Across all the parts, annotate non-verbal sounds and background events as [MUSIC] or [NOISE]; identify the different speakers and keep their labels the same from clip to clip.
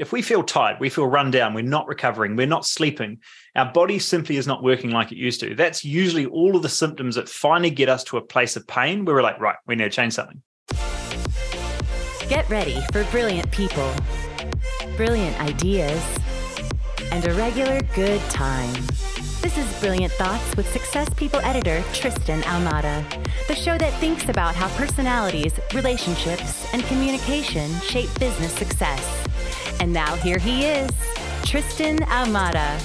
Speaker 1: if we feel tired, we feel run down, we're not recovering, we're not sleeping, our body simply is not working like it used to. That's usually all of the symptoms that finally get us to a place of pain where we're like, right, we need to change something.
Speaker 2: Get ready for brilliant people, brilliant ideas, and a regular good time. This is Brilliant Thoughts with Success People editor Tristan Ahumada, the show that thinks about how personalities, relationships, and communication shape business success. And now here he is, Tristan Ahumada.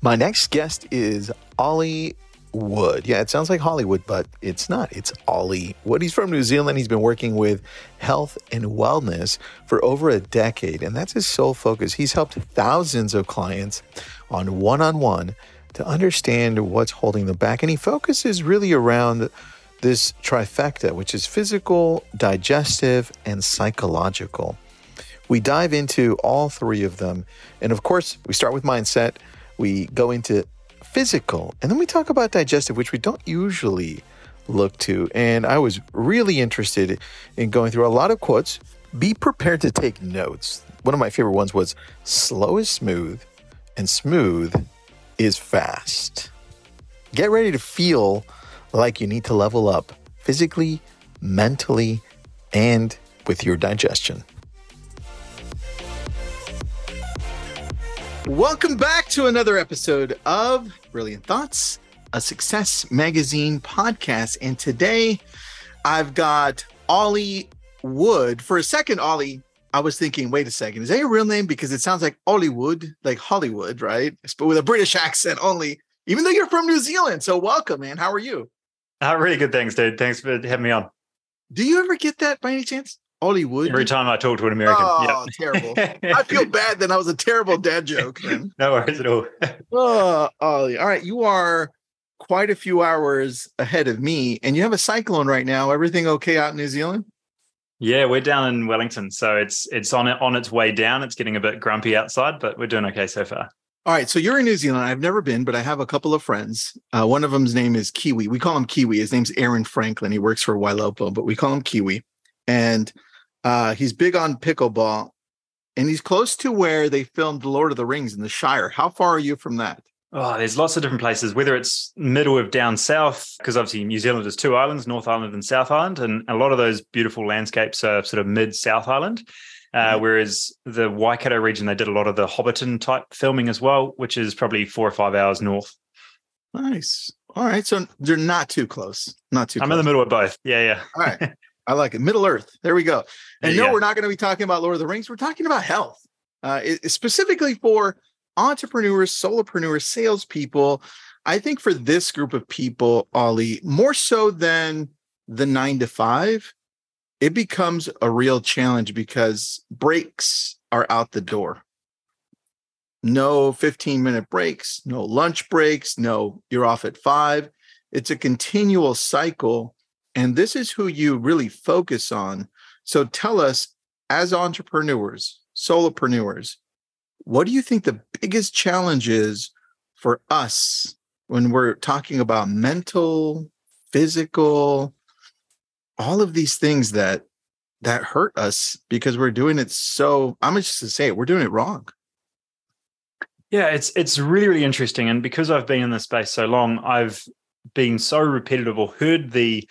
Speaker 3: My next guest is Ollie Wood. Yeah, it sounds like Hollywood, but it's not. It's Ollie Wood. He's from New Zealand. He's been working with health and wellness for over a decade, and that's his sole focus. He's helped thousands of clients on one on one to understand what's holding them back. And he focuses really around this trifecta, which is physical, digestive, and psychological. We dive into all three of them. And of course, we start with mindset, we go into physical, and then we talk about digestive, which we don't usually look to. And I was really interested in going through a lot of quotes. Be prepared to take notes. One of my favorite ones was slow is smooth, and smooth is fast. Get ready to feel like you need to level up physically, mentally, and with your digestion. Welcome back to another episode of Brilliant Thoughts, a Success Magazine podcast. And today I've got Ollie Wood. For a second, Ollie, I was thinking, wait a second, is that your real name? Because it sounds like Hollywood, like Hollywood, right? But with a British accent only, even though you're from New Zealand. So welcome, man. How are you?
Speaker 1: Uh, really good. Thanks, dude. Thanks for having me on.
Speaker 3: Do you ever get that by any chance? Hollywood.
Speaker 1: Every time I talk to an American.
Speaker 3: Oh, yep. terrible. [LAUGHS] I feel bad that I was a terrible dad joke. Then. [LAUGHS]
Speaker 1: no worries at all. [LAUGHS]
Speaker 3: oh, Ollie. All right. You are quite a few hours ahead of me, and you have a cyclone right now. Everything okay out in New Zealand?
Speaker 1: Yeah, we're down in Wellington, so it's it's on it on its way down. It's getting a bit grumpy outside, but we're doing okay so far.
Speaker 3: All right, so you're in New Zealand. I've never been, but I have a couple of friends. Uh, one of them's name is Kiwi. We call him Kiwi. His name's Aaron Franklin. He works for Wailopo, but we call him Kiwi. And uh, he's big on pickleball, and he's close to where they filmed Lord of the Rings in the Shire. How far are you from that?
Speaker 1: Oh, there's lots of different places, whether it's middle of down south, because obviously New Zealand has two islands, North Island and South Island, and a lot of those beautiful landscapes are sort of mid South Island. Uh, whereas the Waikato region, they did a lot of the Hobbiton type filming as well, which is probably four or five hours north.
Speaker 3: Nice. All right. So they're not too close. Not too
Speaker 1: I'm
Speaker 3: close.
Speaker 1: in the middle of both. Yeah, yeah.
Speaker 3: All right. [LAUGHS] I like it. Middle Earth. There we go. And no, we're not going to be talking about Lord of the Rings. We're talking about health, uh, it, specifically for entrepreneurs, solopreneurs, salespeople. I think for this group of people, Ollie, more so than the nine to five, it becomes a real challenge because breaks are out the door. No 15 minute breaks, no lunch breaks, no, you're off at five. It's a continual cycle. And this is who you really focus on. So tell us, as entrepreneurs, solopreneurs, what do you think the biggest challenge is for us when we're talking about mental, physical, all of these things that that hurt us because we're doing it so I'm just to say it, we're doing it wrong.
Speaker 1: Yeah, it's it's really, really interesting. And because I've been in this space so long, I've been so repetitive or heard the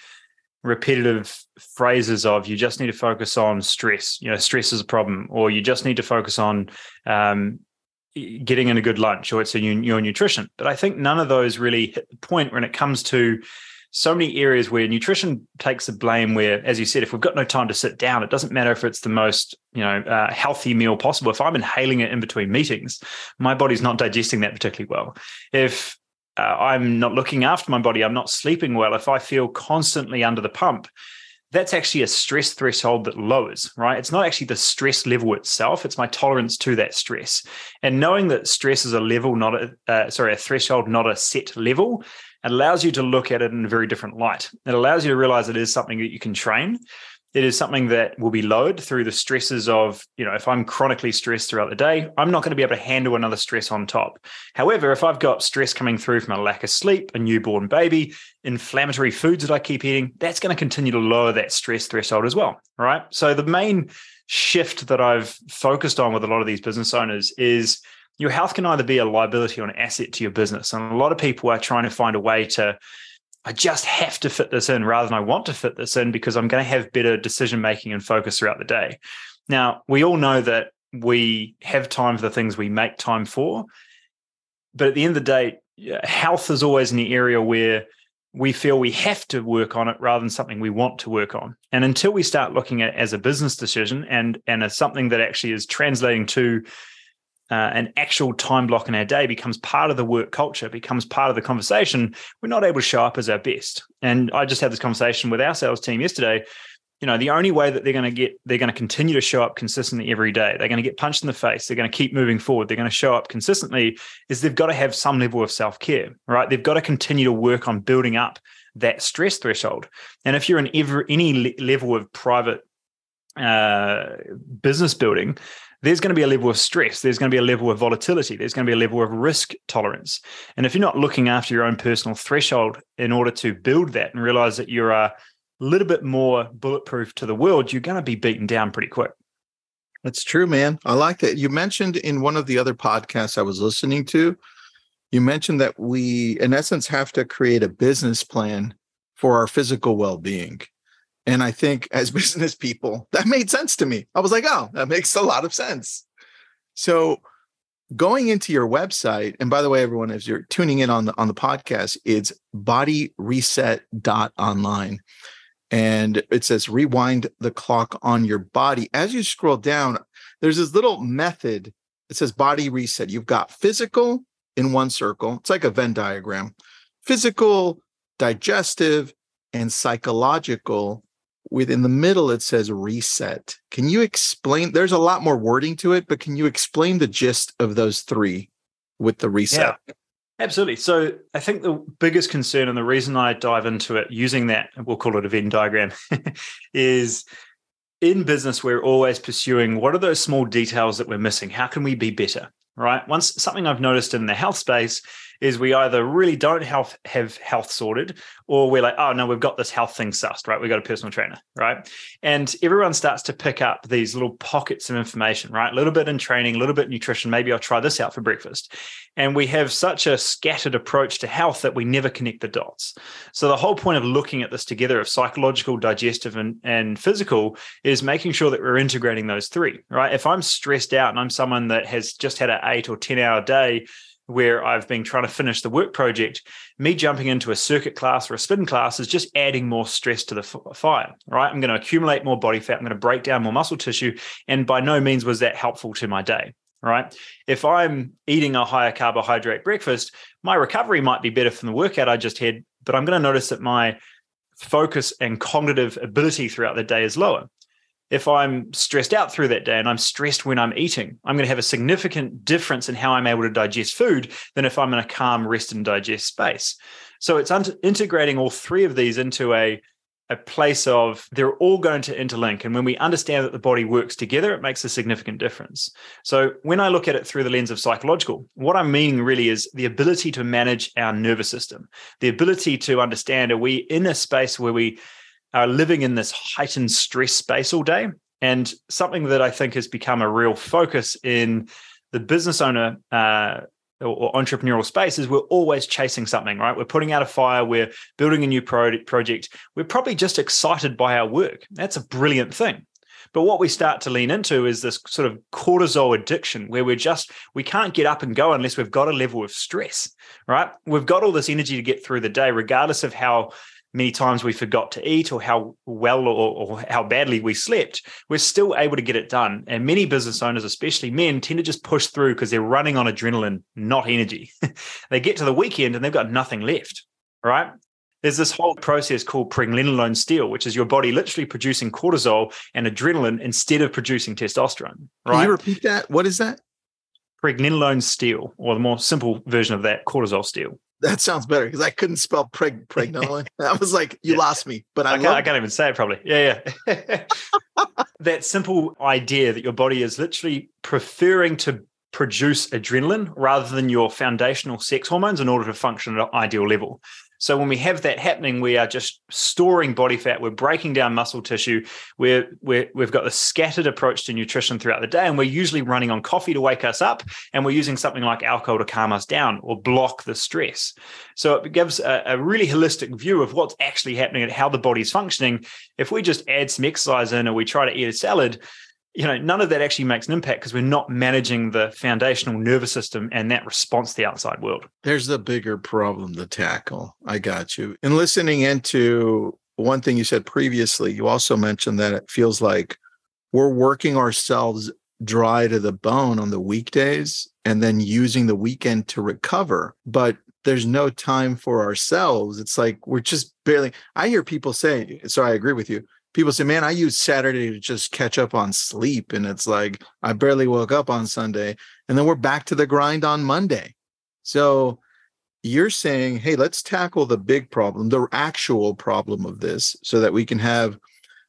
Speaker 1: repetitive phrases of you just need to focus on stress. You know stress is a problem. Or you just need to focus on um, getting in a good lunch or it's a, your nutrition. But i think none of those really hit the point when it comes to so many areas where nutrition takes the blame where as you said if we've got no time to sit down it doesn't matter if it's the most you know uh, healthy meal possible. If i'm inhaling it in between meetings my body's not digesting that particularly well. If uh, I'm not looking after my body, I'm not sleeping well, if I feel constantly under the pump, that's actually a stress threshold that lowers, right? It's not actually the stress level itself, it's my tolerance to that stress. And knowing that stress is a level, not a, uh, sorry, a threshold, not a set level, allows you to look at it in a very different light. It allows you to realize it is something that you can train. It is something that will be lowered through the stresses of, you know, if I'm chronically stressed throughout the day, I'm not going to be able to handle another stress on top. However, if I've got stress coming through from a lack of sleep, a newborn baby, inflammatory foods that I keep eating, that's going to continue to lower that stress threshold as well. Right. So the main shift that I've focused on with a lot of these business owners is your health can either be a liability or an asset to your business. And a lot of people are trying to find a way to I just have to fit this in rather than I want to fit this in because I'm going to have better decision making and focus throughout the day. Now, we all know that we have time for the things we make time for. But at the end of the day, health is always in the area where we feel we have to work on it rather than something we want to work on. And until we start looking at it as a business decision and and as something that actually is translating to uh, an actual time block in our day becomes part of the work culture, becomes part of the conversation, we're not able to show up as our best. And I just had this conversation with our sales team yesterday. You know, the only way that they're going to get, they're going to continue to show up consistently every day. They're going to get punched in the face. They're going to keep moving forward. They're going to show up consistently. Is they've got to have some level of self care, right? They've got to continue to work on building up that stress threshold. And if you're in ever any level of private uh, business building, there's going to be a level of stress. There's going to be a level of volatility. There's going to be a level of risk tolerance. And if you're not looking after your own personal threshold in order to build that and realize that you're a little bit more bulletproof to the world, you're going to be beaten down pretty quick.
Speaker 3: That's true, man. I like that. You mentioned in one of the other podcasts I was listening to, you mentioned that we, in essence, have to create a business plan for our physical well being. And I think as [LAUGHS] business people, that made sense to me. I was like, oh, that makes a lot of sense. So going into your website, and by the way, everyone, as you're tuning in on the on the podcast, it's bodyreset.online. And it says rewind the clock on your body. As you scroll down, there's this little method. It says body reset. You've got physical in one circle. It's like a Venn diagram. Physical, digestive, and psychological within the middle it says reset. Can you explain there's a lot more wording to it but can you explain the gist of those three with the reset?
Speaker 1: Yeah, absolutely. So i think the biggest concern and the reason i dive into it using that we'll call it a venn diagram [LAUGHS] is in business we're always pursuing what are those small details that we're missing? How can we be better right? Once something i've noticed in the health space is we either really don't have, have health sorted or we're like, oh no, we've got this health thing sussed, right? We've got a personal trainer, right? And everyone starts to pick up these little pockets of information, right? A little bit in training, a little bit nutrition. Maybe I'll try this out for breakfast. And we have such a scattered approach to health that we never connect the dots. So the whole point of looking at this together of psychological, digestive, and, and physical is making sure that we're integrating those three, right? If I'm stressed out and I'm someone that has just had an eight or 10 hour day, where I've been trying to finish the work project, me jumping into a circuit class or a spin class is just adding more stress to the fire, right? I'm going to accumulate more body fat. I'm going to break down more muscle tissue. And by no means was that helpful to my day, right? If I'm eating a higher carbohydrate breakfast, my recovery might be better from the workout I just had, but I'm going to notice that my focus and cognitive ability throughout the day is lower if I'm stressed out through that day and I'm stressed when I'm eating, I'm going to have a significant difference in how I'm able to digest food than if I'm in a calm, rest and digest space. So it's un- integrating all three of these into a, a place of they're all going to interlink. And when we understand that the body works together, it makes a significant difference. So when I look at it through the lens of psychological, what I'm meaning really is the ability to manage our nervous system, the ability to understand are we in a space where we are living in this heightened stress space all day. And something that I think has become a real focus in the business owner uh, or entrepreneurial space is we're always chasing something, right? We're putting out a fire, we're building a new pro- project. We're probably just excited by our work. That's a brilliant thing. But what we start to lean into is this sort of cortisol addiction where we're just, we can't get up and go unless we've got a level of stress, right? We've got all this energy to get through the day, regardless of how many times we forgot to eat or how well or, or, how badly we slept, we're still able to get it done. And many business owners, especially men, tend to just push through because they're running on adrenaline, not energy. [LAUGHS] they get to the weekend and they've got nothing left, right? There's this whole process called pregnenolone steal, which is your body literally producing cortisol and adrenaline instead of producing testosterone. Right?
Speaker 3: Can you repeat that? What is that?
Speaker 1: Pregnenolone steal, or the more simple version of that, cortisol steal
Speaker 3: That sounds better because I couldn't spell preg pregnenolone. I [LAUGHS] was like, you
Speaker 1: Yeah.
Speaker 3: lost me. But I,
Speaker 1: I can't, I can't even say it probably. Yeah, yeah. [LAUGHS] that simple idea that your body is literally preferring to produce adrenaline rather than your foundational sex hormones in order to function at an ideal level. So when we have that happening, we are just storing body fat. We're breaking down muscle tissue. We're, we're we've got the scattered approach to nutrition throughout the day, and we're usually running on coffee to wake us up, and we're using something like alcohol to calm us down or block the stress. So it gives a, a really holistic view of what's actually happening and how the body's functioning. If we just add some exercise in, or we try to eat a salad, you know, none of that actually makes an impact because we're not managing the foundational nervous system and that response to the outside world.
Speaker 3: There's the bigger problem to tackle. I got you. And listening into one thing you said previously, you also mentioned that it feels like we're working ourselves dry to the bone on the weekdays and then using the weekend to recover. But there's no time for ourselves. It's like we're just barely. I hear people say, so I agree with you. People say, man, I use Saturday to just catch up on sleep. And it's like, I barely woke up on Sunday. And then we're back to the grind on Monday. So you're saying, hey, let's tackle the big problem, the actual problem of this, so that we can have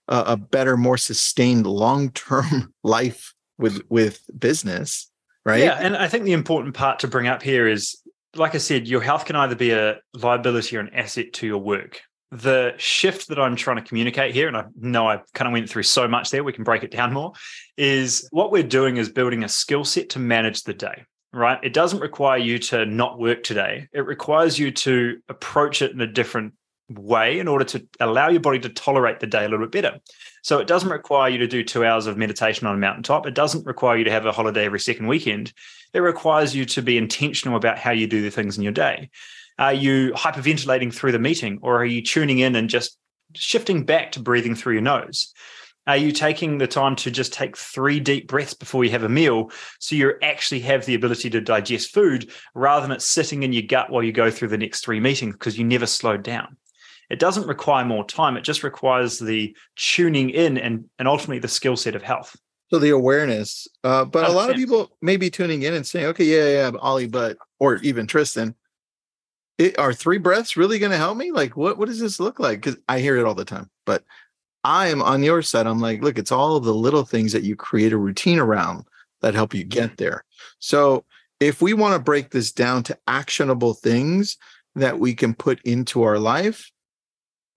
Speaker 3: a, a better, more sustained long-term [LAUGHS] life with with business, right?
Speaker 1: Yeah, and I think the important part to bring up here is, like I said, your health can either be a liability or an asset to your work. The shift that I'm trying to communicate here, and I know I kind of went through so much there, we can break it down more, is what we're doing is building a skill set to manage the day, right? It doesn't require you to not work today. It requires you to approach it in a different way in order to allow your body to tolerate the day a little bit better. So it doesn't require you to do two hours of meditation on a mountaintop. It doesn't require you to have a holiday every second weekend. It requires you to be intentional about how you do the things in your day. Are you hyperventilating through the meeting or are you tuning in and just shifting back to breathing through your nose? Are you taking the time to just take three deep breaths before you have a meal so you actually have the ability to digest food rather than it sitting in your gut while you go through the next three meetings because you never slowed down? It doesn't require more time. It just requires the tuning in and, and ultimately the skill set of health.
Speaker 3: So the awareness. Uh, but a lot of people may be tuning in and saying, okay, yeah, yeah, Ollie, but or even Tristan, it, are three breaths really going to help me? Like, what what does this look like? Because I hear it all the time. But I am on your side. I'm like, look, it's all the little things that you create a routine around that help you get there. So if we want to break this down to actionable things that we can put into our life,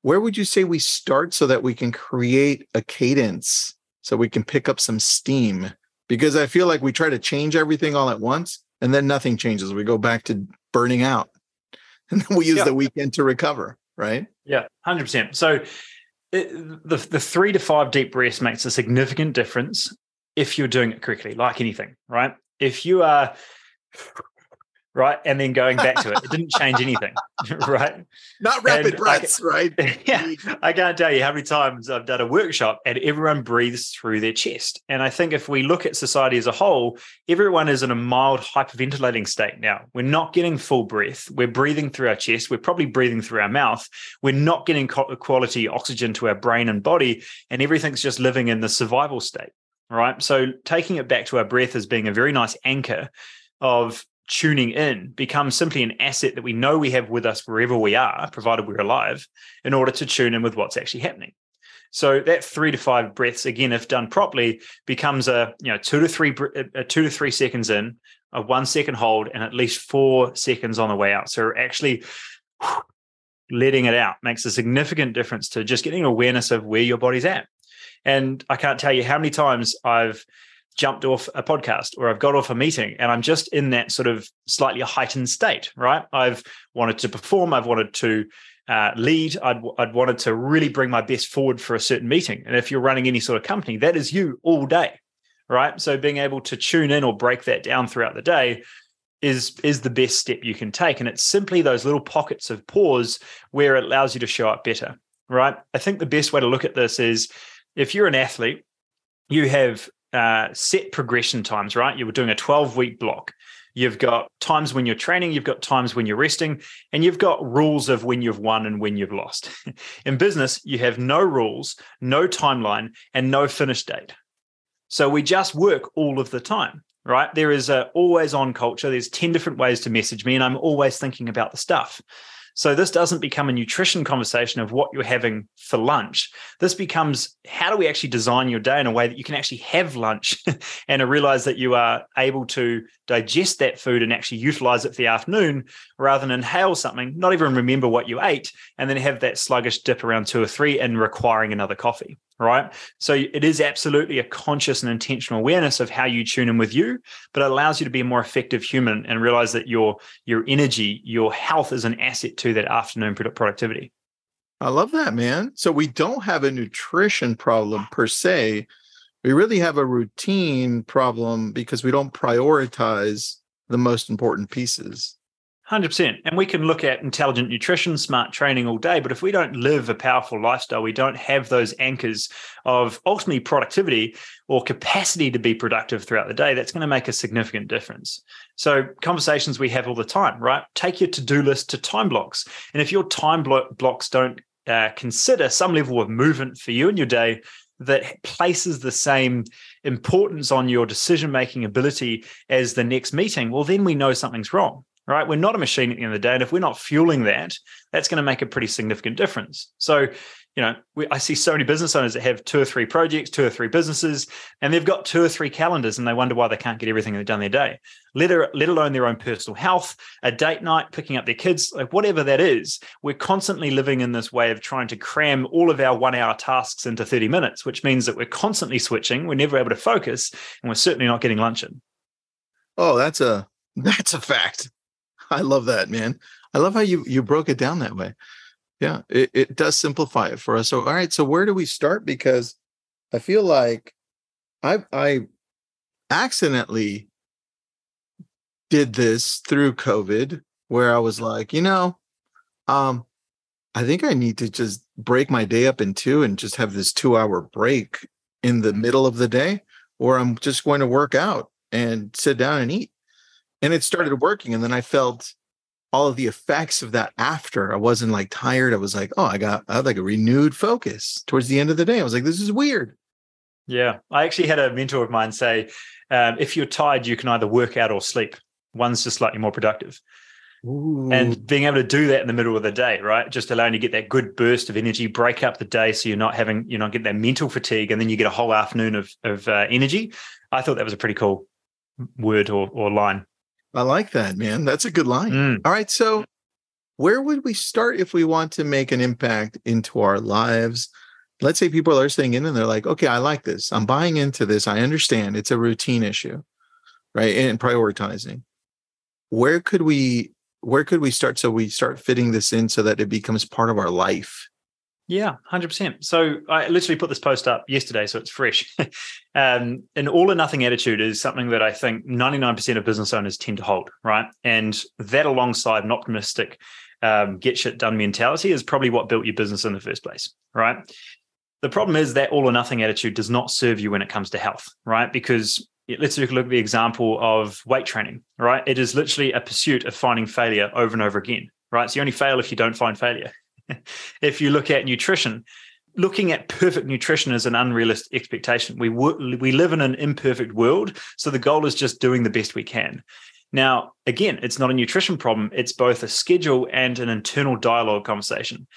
Speaker 3: where would you say we start so that we can create a cadence so we can pick up some steam? Because I feel like we try to change everything all at once and then nothing changes. We go back to burning out [LAUGHS] and then we use
Speaker 1: Yeah.
Speaker 3: the weekend to recover, right?
Speaker 1: Yeah, hundred percent. So it, the the three to five deep breaths makes a significant difference if you're doing it correctly, like anything, right? If you are right and then going back to it, it didn't change anything, [LAUGHS] right?
Speaker 3: Not
Speaker 1: rapid And
Speaker 3: breaths, right? [LAUGHS]
Speaker 1: yeah, I can't tell you how many times I've done a workshop and everyone breathes through their chest. And I think if we look at society as a whole, everyone is in a mild hyperventilating state now. We're not getting full breath. We're breathing through our chest. We're probably breathing through our mouth. We're not getting quality oxygen to our brain and body, and everything's just living in the survival state. Right. So taking it back to our breath as being a very nice anchor of tuning in becomes simply an asset that we know we have with us wherever we are, provided we're alive, in order to tune in with what's actually happening. So that three to five breaths, again, if done properly, becomes a you know two to three a two to three seconds in, a one second hold, and at least four seconds on the way out. So actually letting it out makes a significant difference to just getting awareness of where your body's at. And I can't tell you how many times I've jumped off a podcast or I've got off a meeting and I'm just in that sort of slightly heightened state, right? I've wanted to perform, I've wanted to uh, lead, I'd, I'd wanted to really bring my best forward for a certain meeting. And if you're running any sort of company, that is you all day, right? So being able to tune in or break that down throughout the day is is the best step you can take and it's simply those little pockets of pause where it allows you to show up better right i think the best way to look at this is if you're an athlete you have uh, set progression times right You were doing a 12 week block you've got times when you're training you've got times when you're resting and you've got rules of when you've won and when you've lost [LAUGHS] in business you have no rules no timeline and no finish date so we just work all of the time right? There is a always on culture. There's 10 different ways to message me, and I'm always thinking about the stuff. So this doesn't become a nutrition conversation of what you're having for lunch. This becomes how do we actually design your day in a way that you can actually have lunch [LAUGHS] and realize that you are able to digest that food and actually utilize it for the afternoon rather than inhale something, not even remember what you ate, and then have that sluggish dip around two or three and requiring another coffee right? So it is absolutely a conscious and intentional awareness of how you tune in with you, but it allows you to be a more effective human and realize that your your energy, your health is an asset to that afternoon productivity.
Speaker 3: I love that, man. So we don't have a nutrition problem per se. We really have a routine problem because we don't prioritize the most important pieces.
Speaker 1: 100%. And we can look at intelligent nutrition, smart training all day. But if we don't live a powerful lifestyle, we don't have those anchors of ultimately productivity or capacity to be productive throughout the day, that's going to make a significant difference. So, conversations we have all the time, right? Take your to do list to time blocks. And if your time blo- blocks don't uh, consider some level of movement for you in your day, that places the same importance on your decision making ability as the next meeting, well, then we know something's wrong right? We're not a machine at the end of the day. And if we're not fueling that, that's going to make a pretty significant difference. So, you know, we, I see so many business owners that have two or three projects, two or three businesses, and they've got two or three calendars and they wonder why they can't get everything done their day, let, let alone their own personal health, a date night, picking up their kids, like whatever that is. We're constantly living in this way of trying to cram all of our one hour tasks into 30 minutes, which means that we're constantly switching. We're never able to focus and we're certainly not getting lunch in.
Speaker 3: Oh, that's a [LAUGHS] that's a fact. I love that, man. I love how you you broke it down that way. Yeah, it, it does simplify it for us. So, all right, so where do we start? Because I feel like I I accidentally did this through COVID, where I was like, you know, um, I think I need to just break my day up in two and just have this two hour break in the middle of the day, or I'm just going to work out and sit down and eat and it started working and then i felt all of the effects of that after. I wasn't like tired. I was like oh i got i had like a renewed focus towards the end of the day. I was like this is weird.
Speaker 1: Yeah i actually had a mentor of mine say um, if you're tired you can either work out or sleep. One's just slightly more productive. Ooh. and being able to do that in the middle of the day right just allowing you to get that good burst of energy break up the day so you're not having you know get that mental fatigue and then you get a whole afternoon of, of uh, energy i thought that was a pretty cool word or, or line
Speaker 3: I like that, man. That's a good line. Mm. All right. So, where would we start if we want to make an impact into our lives? Let's say people are listening in and they're like, okay, I like this. I'm buying into this. I understand it's a routine issue, right? And prioritizing. Where could we where could we start so we start fitting this in so that it becomes part of our life?
Speaker 1: Yeah, 100%. So I literally put this post up yesterday, so it's fresh. [LAUGHS] um, an all or nothing attitude is something that I think 99% of business owners tend to hold, right? And that alongside an optimistic um, get shit done mentality is probably what built your business in the first place, right? The problem is that all or nothing attitude does not serve you when it comes to health, right? Because let's look at the example of weight training, right? It is literally a pursuit of finding failure over and over again, right? So you only fail if you don't find failure. [LAUGHS] if you look at nutrition, looking at perfect nutrition is an unrealistic expectation. We we live in an imperfect world, so the goal is just doing the best we can. Now, again, it's not a nutrition problem; it's both a schedule and an internal dialogue conversation.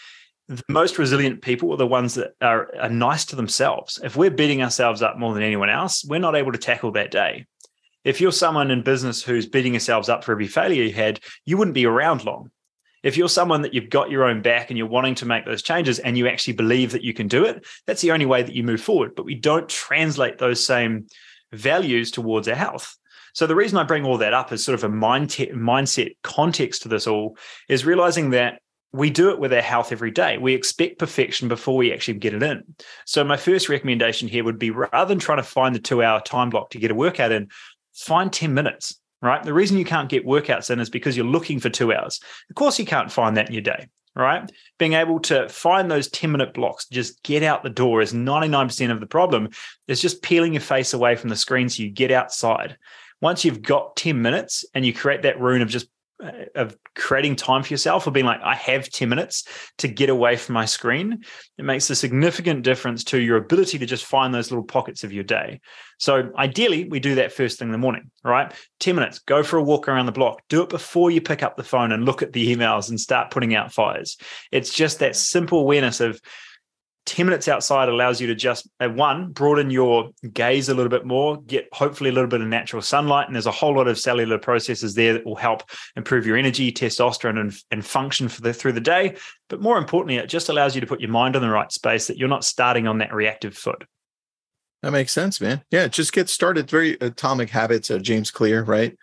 Speaker 1: The most resilient people are the ones that are, are nice to themselves. If we're beating ourselves up more than anyone else, we're not able to tackle that day. If you're someone in business who's beating yourselves up for every failure you had, you wouldn't be around long if you're someone that you've got your own back and you're wanting to make those changes and you actually believe that you can do it, that's the only way that you move forward. But we don't translate those same values towards our health. So the reason I bring all that up as sort of a mindset context to this all is realizing that we do it with our health every day. We expect perfection before we actually get it in. So my first recommendation here would be rather than trying to find the 2-hour time block to get a workout in, find 10 minutes right? The reason you can't get workouts in is because you're looking for two hours. Of course, you can't find that in your day, right? Being able to find those 10 minute blocks, just get out the door is 99% of the problem. It's just peeling your face away from the screen so you get outside. Once you've got 10 minutes and you create that rune of just Uh, of creating time for yourself or being like i have 10 minutes to get away from my screen it makes a significant difference to your ability to just find those little pockets of your day. So ideally we do that first thing in the morning right? 10 minutes go for a walk around the block. Do it before you pick up the phone and look at the emails and start putting out fires. It's just that simple awareness of 10 minutes outside allows you to just uh, one broaden your gaze a little bit more get hopefully a little bit of natural sunlight and there's a whole lot of cellular processes there that will help improve your energy testosterone and, and function for the through the day. But more importantly it just allows you to put your mind in the right space that you're not starting on that reactive foot.
Speaker 3: That makes sense man. Yeah just get started. Very atomic habits of james clear right?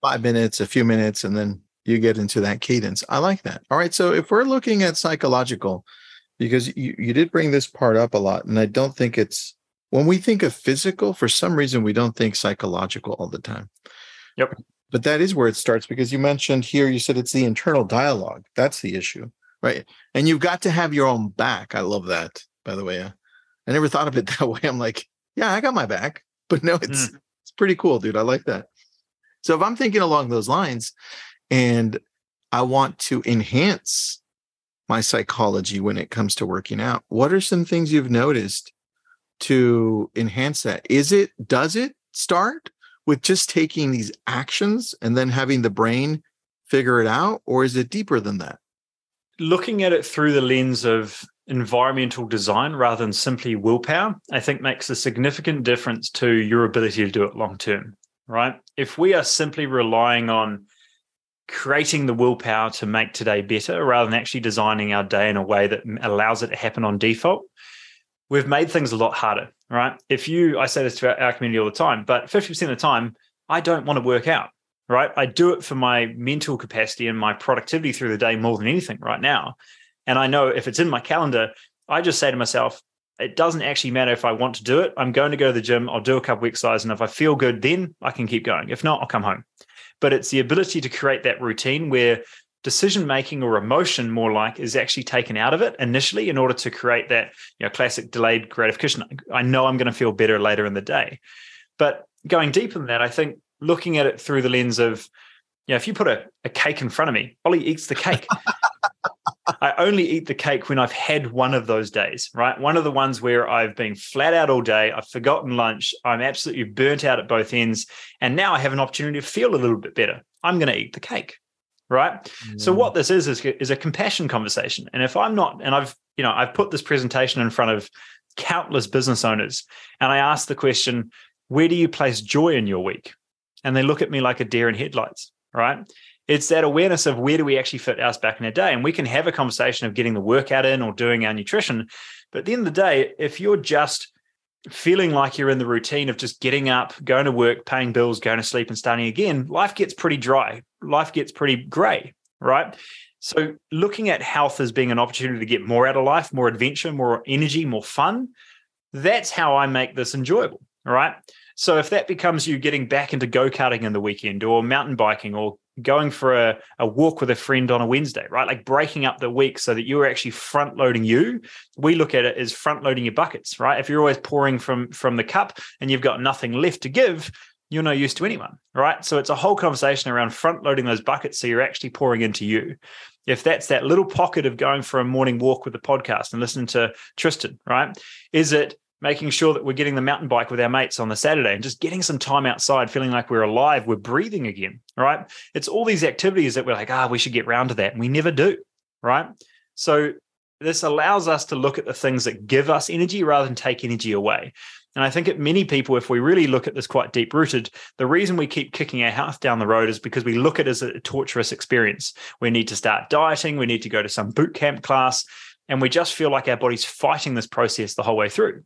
Speaker 3: Five minutes a few minutes and then you get into that cadence. I like that. All right so if we're looking at psychological because you, you did bring this part up a lot and i don't think it's when we think of physical for some reason we don't think psychological all the time.
Speaker 1: Yep.
Speaker 3: But that is where it starts because you mentioned here you said it's the internal dialogue. That's the issue right? And you've got to have your own back. I love that by the way. I never thought of it [LAUGHS] that way. I'm like yeah i got my back. But no it's mm. it's pretty cool dude. I like that. So if i'm thinking along those lines and i want to enhance my psychology when it comes to working out. What are some things you've noticed to enhance that? Is it, does it start with just taking these actions and then having the brain figure it out? Or is it deeper than that?
Speaker 1: Looking at it through the lens of environmental design rather than simply willpower, I think makes a significant difference to your ability to do it long term, right? If we are simply relying on creating the willpower to make today better rather than actually designing our day in a way that allows it to happen on default we've made things a lot harder right if you i say this to our community all the time but 50% of the time i don't want to work out right i do it for my mental capacity and my productivity through the day more than anything right now and i know if it's in my calendar i just say to myself it doesn't actually matter if I want to do it. I'm going to go to the gym. I'll do a couple of exercises. And if I feel good, then I can keep going. If not, I'll come home but it's the ability to create that routine where decision making or emotion more like is actually taken out of it initially in order to create that you know classic delayed gratification i know i'm going to feel better later in the day. But going deeper than that i think looking at it through the lens of you know if you put a, a cake in front of me ollie eats the cake [LAUGHS] I only eat the cake when I've had one of those days, right? One of the ones where I've been flat out all day, I've forgotten lunch, I'm absolutely burnt out at both ends, and now I have an opportunity to feel a little bit better. I'm going to eat the cake, right? Mm. So what this is, is is a compassion conversation. And if I'm not, and I've you know I've put this presentation in front of countless business owners, and I ask the question, where do you place joy in your week? And they look at me like a deer in headlights, right? It's that awareness of where do we actually fit us back in a day? And we can have a conversation of getting the workout in or doing our nutrition. But at the end of the day if you're just feeling like you're in the routine of just getting up going to work paying bills going to sleep and starting again life gets pretty dry. Life gets pretty gray right? So looking at health as being an opportunity to get more out of life more adventure more energy more fun that's how i make this enjoyable right? So if that becomes you getting back into go-karting in the weekend or mountain biking or going for a, a walk with a friend on a Wednesday, right? Like breaking up the week so that you're actually front loading you. We look at it as front loading your buckets, right? If you're always pouring from from the cup and you've got nothing left to give, you're no use to anyone, right? So it's a whole conversation around front loading those buckets so you're actually pouring into you. If that's that little pocket of going for a morning walk with the podcast and listening to Tristan, right? Is it making sure that we're getting the mountain bike with our mates on the Saturday and just getting some time outside, feeling like we're alive, we're breathing again, right? It's all these activities that we're like, ah, we should get round to that. And we never do, right? So this allows us to look at the things that give us energy rather than take energy away. And I think that many people, if we really look at this quite deep rooted, the reason we keep kicking our health down the road is because we look at it as a torturous experience. We need to start dieting, we need to go to some boot camp class, and we just feel like our body's fighting this process the whole way through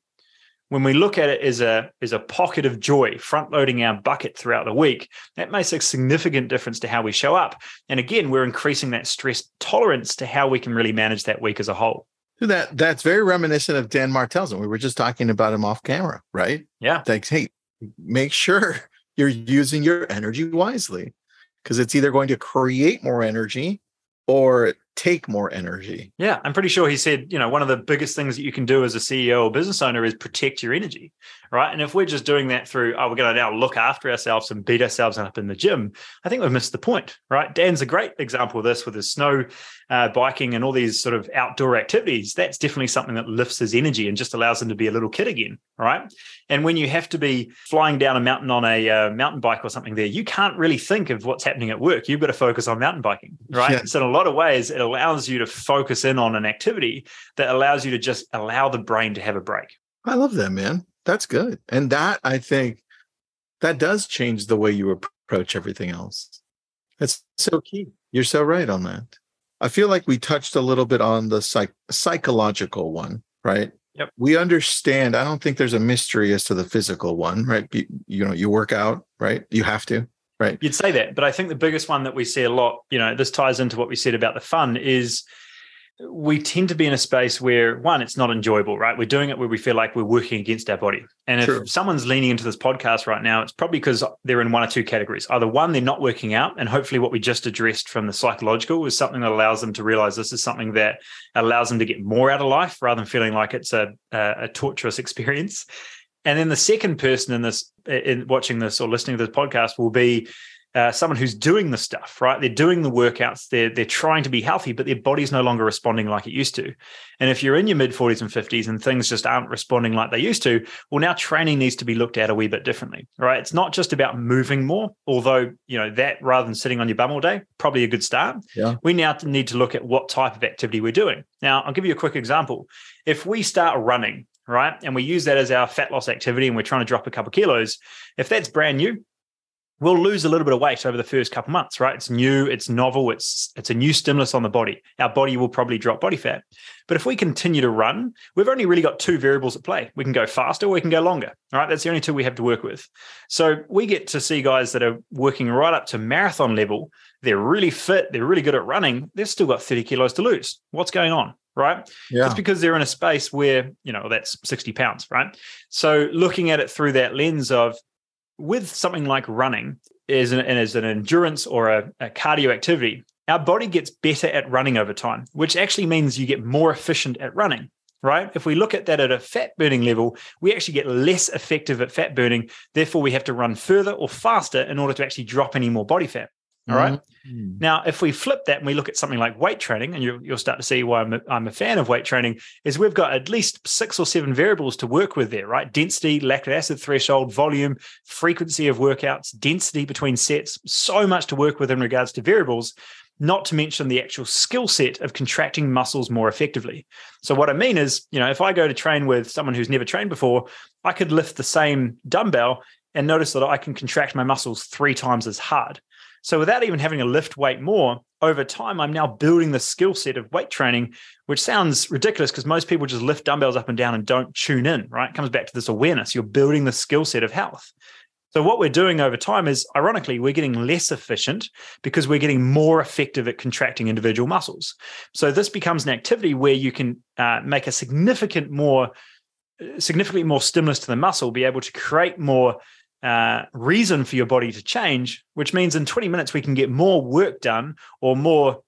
Speaker 1: when we look at it as a as a pocket of joy front loading our bucket throughout the week that makes a significant difference to how we show up. And again we're increasing that stress tolerance to how we can really manage that week as a whole.
Speaker 3: That that's very reminiscent of dan martelson we were just talking about him off camera right?
Speaker 1: Yeah.
Speaker 3: Thanks hey make sure you're using your energy wisely because it's either going to create more energy or take more energy.
Speaker 1: Yeah, I'm pretty sure he said, you know, one of the biggest things that you can do as a CEO or business owner is protect your energy, right? And if we're just doing that through, oh, we're going to now look after ourselves and beat ourselves up in the gym, I think we've missed the point, right? Dan's a great example of this with his snow uh, biking and all these sort of outdoor activities. That's definitely something that lifts his energy and just allows him to be a little kid again, right? And when you have to be flying down a mountain on a uh, mountain bike or something there, you can't really think of what's happening at work. You've got to focus on mountain biking, right? Yeah. So in a lot of ways, it allows you to focus in on an activity that allows you to just allow the brain to have a break.
Speaker 3: I love that, man. That's good. And that I think that does change the way you approach everything else. That's so key. You're so right on that. I feel like we touched a little bit on the psych- psychological one, right?
Speaker 1: Yep.
Speaker 3: We understand. I don't think there's a mystery as to the physical one, right? You, you know, you work out, right? You have to, right?
Speaker 1: You'd say that, but I think the biggest one that we see a lot, you know, this ties into what we said about the fun is we tend to be in a space where one, it's not enjoyable, right? We're doing it where we feel like we're working against our body. And if True. someone's leaning into this podcast right now, it's probably because they're in one or two categories. Either one, they're not working out, and hopefully what we just addressed from the psychological is something that allows them to realize this is something that allows them to get more out of life rather than feeling like it's a, a, a torturous [LAUGHS] experience. And then the second person in this, in watching this or listening to this podcast, will be uh, someone who's doing the stuff, right? They're doing the workouts, they're they're trying to be healthy, but their body's no longer responding like it used to. And if you're in your mid 40s and 50s and things just aren't responding like they used to, well, now training needs to be looked at a wee bit differently, right? It's not just about moving more, although you know that rather than sitting on your bum all day, probably a good start.
Speaker 3: Yeah.
Speaker 1: We now need to look at what type of activity we're doing. Now, I'll give you a quick example. If we start running, right, and we use that as our fat loss activity, and we're trying to drop a couple of kilos, if that's brand new, we'll lose a little bit of weight over the first couple months, right? It's new, it's novel, it's it's a new stimulus on the body. Our body will probably drop body fat. But if we continue to run, we've only really got two variables at play. We can go faster or we can go longer. All right. That's the only two we have to work with. So we get to see guys that are working right up to marathon level. They're really fit, they're really good at running. They've still got 30 kilos to lose. What's going on? right?
Speaker 3: Yeah.
Speaker 1: It's because they're in a space where, you know, that's 60 pounds, right? So looking at it through that lens of with something like running is an, as an endurance or a, a cardio activity, our body gets better at running over time, which actually means you get more efficient at running right? If we look at that at a fat burning level, we actually get less effective at fat burning. Therefore, we have to run further or faster in order to actually drop any more body fat. All right? mm-hmm. Now, if we flip that and we look at something like weight training, and you, will start to see why I'm a, I'm a fan of weight training, is we've got at least six or seven variables to work with there, right? Density, lactic acid threshold, volume, frequency of workouts, density between sets, so much to work with in regards to variables not to mention the actual skill set of contracting muscles more effectively. So, what I mean is, you know, if I go to train with someone who's never trained before, I could lift the same dumbbell and notice that I can contract my muscles three times as hard. So without even having to lift weight more, over time, I'm now building the skill set of weight training, which sounds ridiculous because most people just lift dumbbells up and down and don't tune in, right? It comes back to this awareness. You're building the skill set of health. So what we're doing over time is, ironically, we're getting less efficient because we're getting more effective at contracting individual muscles. So this becomes an activity where you can uh, make a significant more, significantly more stimulus to the muscle, be able to create more uh, reason for your body to change, which means in 20 minutes we can get more work done or more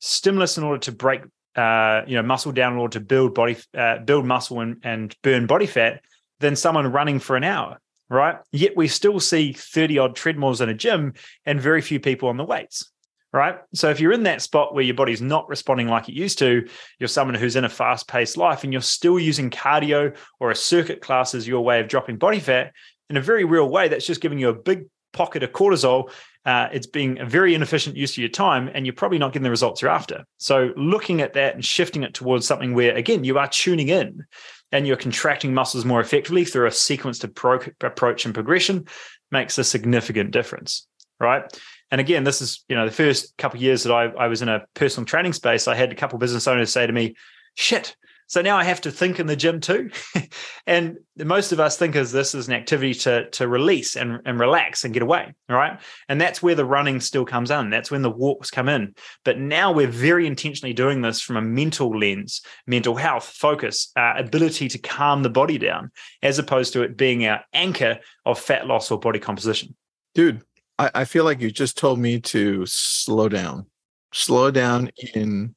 Speaker 1: stimulus in order to break uh, you know muscle down in order to build body uh, build muscle and, and burn body fat than someone running for an hour right? Yet we still see 30 odd treadmills in a gym and very few people on the weights right? So if you're in that spot where your body's not responding like it used to you're someone who's in a fast paced life and you're still using cardio or a circuit class as your way of dropping body fat in a very real way, that's just giving you a big pocket of cortisol. Uh, it's being a very inefficient use of your time, and you're probably not getting the results you're after. So, looking at that and shifting it towards something where, again, you are tuning in and you're contracting muscles more effectively through a sequenced approach and progression makes a significant difference, right? And again, this is you know the first couple years that I, I was in a personal training space. I had a couple business owners say to me, "Shit, so now I have to think in the gym too. [LAUGHS] and most of us think as this is an activity to, to release and, and relax and get away. Right. And that's where the running still comes in. That's when the walks come in. But now we're very intentionally doing this from a mental lens, mental health, focus, uh, ability to calm the body down, as opposed to it being our anchor of fat loss or body composition.
Speaker 3: Dude, I, I feel like you just told me to slow down, slow down in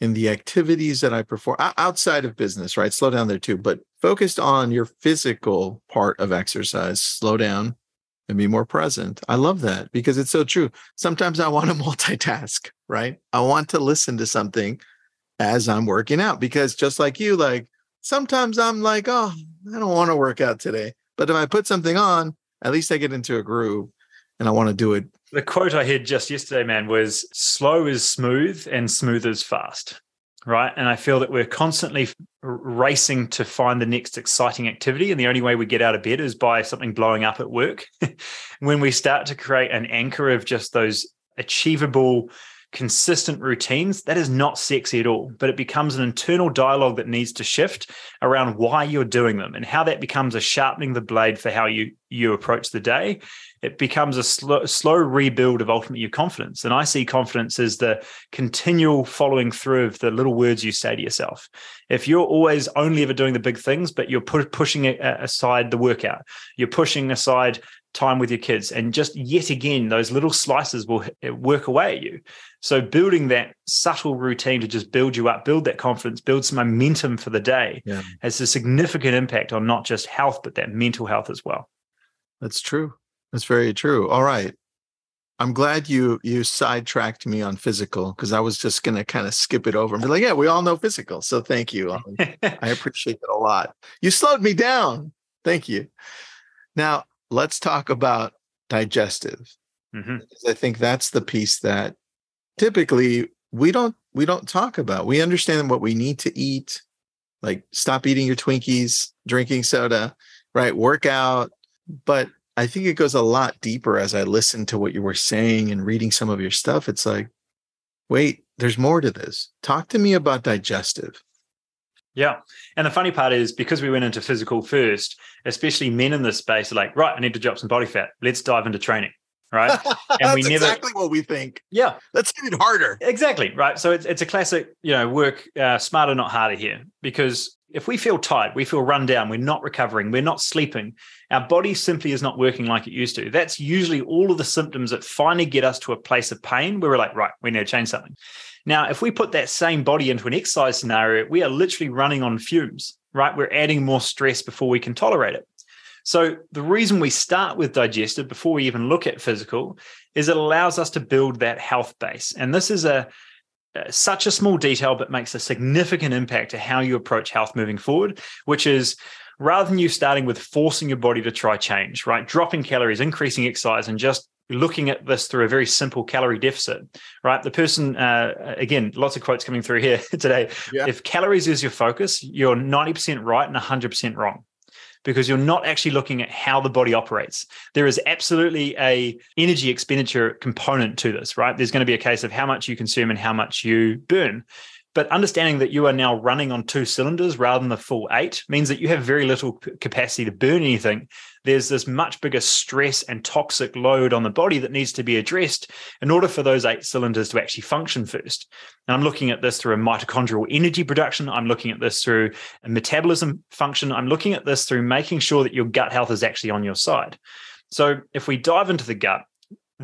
Speaker 3: in the activities that I perform outside of business, right? Slow down there too, but focused on your physical part of exercise, slow down and be more present. I love that because it's so true. Sometimes I want to [LAUGHS] multitask, right? I want to listen to something as I'm working out because just like you, like sometimes I'm like, oh, I don't want to work out today. But if I put something on, at least I get into a groove and I want to do it.
Speaker 1: The quote I heard just yesterday, man, was slow is smooth and smooth is fast. Right. And I feel that we're constantly racing to find the next exciting activity. And the only way we get out of bed is by something blowing up at work. [LAUGHS] when we start to create an anchor of just those achievable, consistent routines, that is not sexy at all, but it becomes an internal dialogue that needs to shift around why you're doing them and how that becomes a sharpening the blade for how you you approach the day. It becomes a slow, slow rebuild of ultimately your confidence. And I see confidence as the continual following through of the little words you say to yourself. If you're always only ever doing the big things, but you're pushing aside the workout, you're pushing aside time with your kids. And just yet again, those little slices will work away at you. So, building that subtle routine to just build you up, build that confidence, build some momentum for the day yeah. has a significant impact on not just health, but that mental health as well.
Speaker 3: That's true. That's very true. All right. I'm glad you you sidetracked me on physical because I was just going to kind of skip it over and be like, yeah, we all know physical. So thank you. [LAUGHS] I appreciate it a lot. You slowed me down. Thank you. Now, let's talk about digestive. Mm-hmm. I think that's the piece that typically we don't we don't talk about. We understand what we need to eat, like stop eating your Twinkies, drinking soda, right? Work out. But I think it goes a lot deeper as I listen to what you were saying and reading some of your stuff. It's like, wait, there's more to this. Talk to me about digestive.
Speaker 1: Yeah. And the funny part is because we went into physical first, especially men in this space are like, right, I need to drop some body fat. Let's dive into training. Right. [LAUGHS]
Speaker 3: And we never exactly what we think.
Speaker 1: Yeah.
Speaker 3: Let's get it harder.
Speaker 1: Exactly. Right. So it's, it's a classic, you know, work uh, smarter, not harder here. Because if we feel tired, we feel run down, we're not recovering, we're not sleeping, our body simply is not working like it used to. That's usually all of the symptoms that finally get us to a place of pain where we're like, right, we need to change something. Now, if we put that same body into an exercise scenario, we are literally running on fumes, right? We're adding more stress before we can tolerate it. So, the reason we start with digestive before we even look at physical is it allows us to build that health base. And this is a, such a small detail, but makes a significant impact to how you approach health moving forward, which is rather than you starting with forcing your body to try change, right? Dropping calories, increasing exercise, and just looking at this through a very simple calorie deficit, right? The person, uh, again, lots of quotes coming through here [LAUGHS] today. Yeah. If calories is your focus, you're 90% right and 100% wrong because you're not actually looking at how the body operates. There is absolutely a energy expenditure component to this, right? There's going to be a case of how much you consume and how much you burn. But understanding that you are now running on two cylinders rather than the full eight means that you have very little capacity to burn anything. There's this much bigger stress and toxic load on the body that needs to be addressed in order for those eight cylinders to actually function first. And I'm looking at this through a mitochondrial energy production. I'm looking at this through a metabolism function. I'm looking at this through making sure that your gut health is actually on your side. So if we dive into the gut,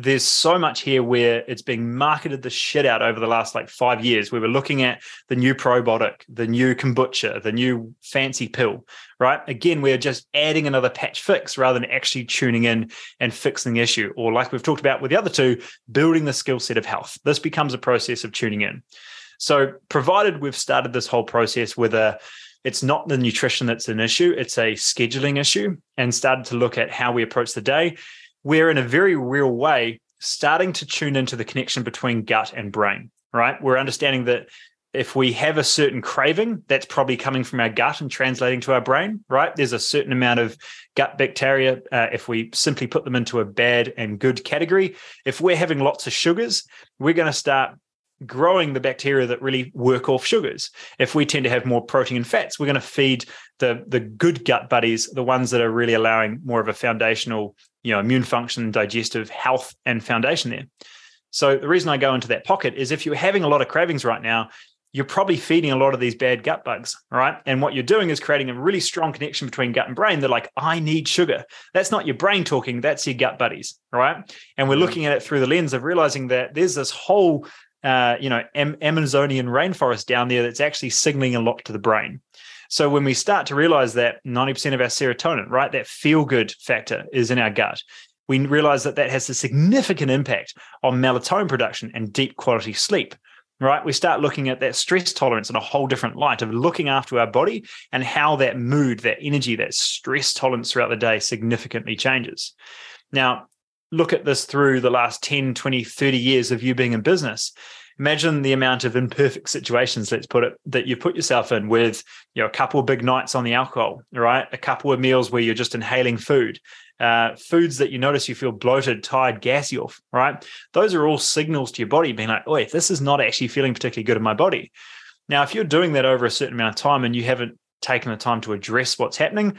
Speaker 1: there's so much here where it's being marketed the shit out over the last like five years. We were looking at the new probiotic, the new kombucha, the new fancy pill, right? Again, we're just adding another patch fix rather than actually tuning in and fixing the issue. Or like we've talked about with the other two, building the skill set of health. This becomes a process of tuning in. So, provided we've started this whole process with a it's not the nutrition that's an issue, it's a scheduling issue, and started to look at how we approach the day we're in a very real way starting to tune into the connection between gut and brain, right? We're understanding that if we have a certain craving, that's probably coming from our gut and translating to our brain, right? There's a certain amount of gut bacteria. Uh, if we simply put them into a bad and good category, if we're having lots of sugars, we're going to start growing the bacteria that really work off sugars. If we tend to have more protein and fats, we're going to feed the the good gut buddies, the ones that are really allowing more of a foundational, you know, immune function, digestive health and foundation there. So the reason I go into that pocket is if you're having a lot of cravings right now, you're probably feeding a lot of these bad gut bugs, right? And what you're doing is creating a really strong connection between gut and brain. They're like, I need sugar. That's not your brain talking, that's your gut buddies, right? And we're mm. looking at it through the lens of realizing that there's this whole uh, you know, Am- Amazonian rainforest down there that's actually signaling a lot to the brain. So when we start to realize that 90% of our serotonin, right, that feel good factor is in our gut, we realize that that has a significant impact on melatonin production and deep quality sleep right? We start looking at that stress tolerance in a whole different light of looking after our body and how that mood, that energy, that stress tolerance throughout the day significantly changes. Now, look at this through the last 10, 20, 30 years of you being in business imagine the amount of imperfect situations, let's put it, that you put yourself in with you know a couple of big nights on the alcohol, right? A couple of meals where you're just inhaling food, uh, foods that you notice you feel bloated, tired, gassy off, right? Those are all signals to your body being like, oh, this is not actually feeling particularly good in my body. Now, if you're doing that over a certain amount of time and you haven't taken the time to address what's happening,